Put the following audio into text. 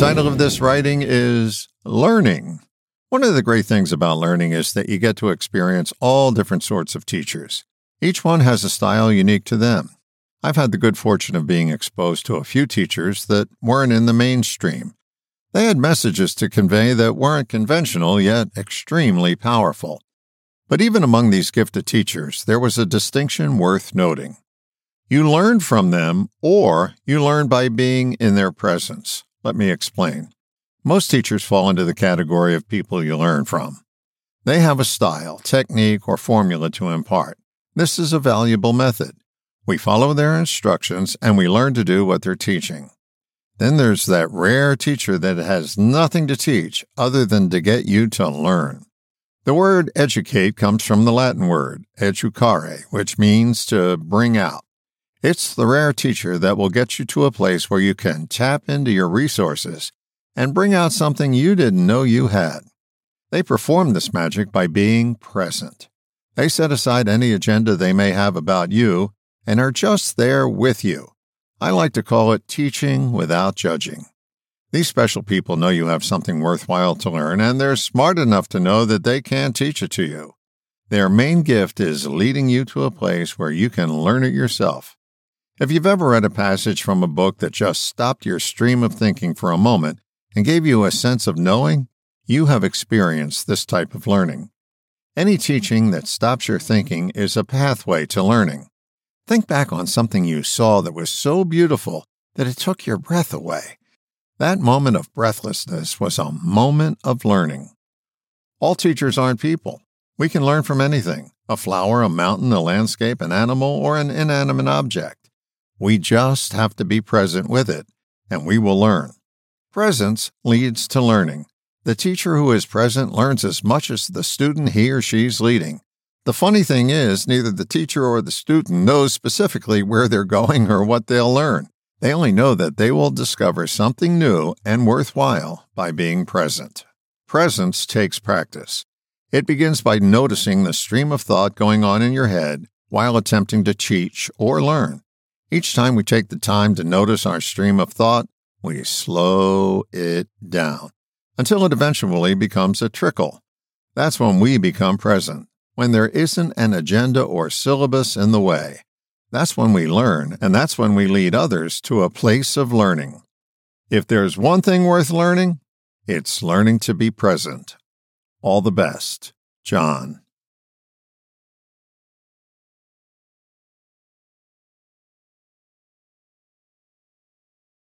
title of this writing is Learning. One of the great things about learning is that you get to experience all different sorts of teachers. Each one has a style unique to them. I've had the good fortune of being exposed to a few teachers that weren't in the mainstream. They had messages to convey that weren't conventional, yet extremely powerful. But even among these gifted teachers, there was a distinction worth noting. You learn from them, or you learn by being in their presence. Let me explain. Most teachers fall into the category of people you learn from. They have a style, technique, or formula to impart. This is a valuable method. We follow their instructions and we learn to do what they're teaching. Then there's that rare teacher that has nothing to teach other than to get you to learn. The word educate comes from the Latin word educare, which means to bring out. It's the rare teacher that will get you to a place where you can tap into your resources and bring out something you didn't know you had. They perform this magic by being present. They set aside any agenda they may have about you and are just there with you. I like to call it teaching without judging. These special people know you have something worthwhile to learn, and they're smart enough to know that they can teach it to you. Their main gift is leading you to a place where you can learn it yourself. If you've ever read a passage from a book that just stopped your stream of thinking for a moment and gave you a sense of knowing, you have experienced this type of learning. Any teaching that stops your thinking is a pathway to learning. Think back on something you saw that was so beautiful that it took your breath away. That moment of breathlessness was a moment of learning. All teachers aren't people. We can learn from anything a flower, a mountain, a landscape, an animal, or an inanimate object. We just have to be present with it, and we will learn. Presence leads to learning. The teacher who is present learns as much as the student he or she's leading. The funny thing is, neither the teacher or the student knows specifically where they're going or what they'll learn. They only know that they will discover something new and worthwhile by being present. Presence takes practice. It begins by noticing the stream of thought going on in your head while attempting to teach or learn. Each time we take the time to notice our stream of thought, we slow it down until it eventually becomes a trickle. That's when we become present, when there isn't an agenda or syllabus in the way. That's when we learn, and that's when we lead others to a place of learning. If there's one thing worth learning, it's learning to be present. All the best, John.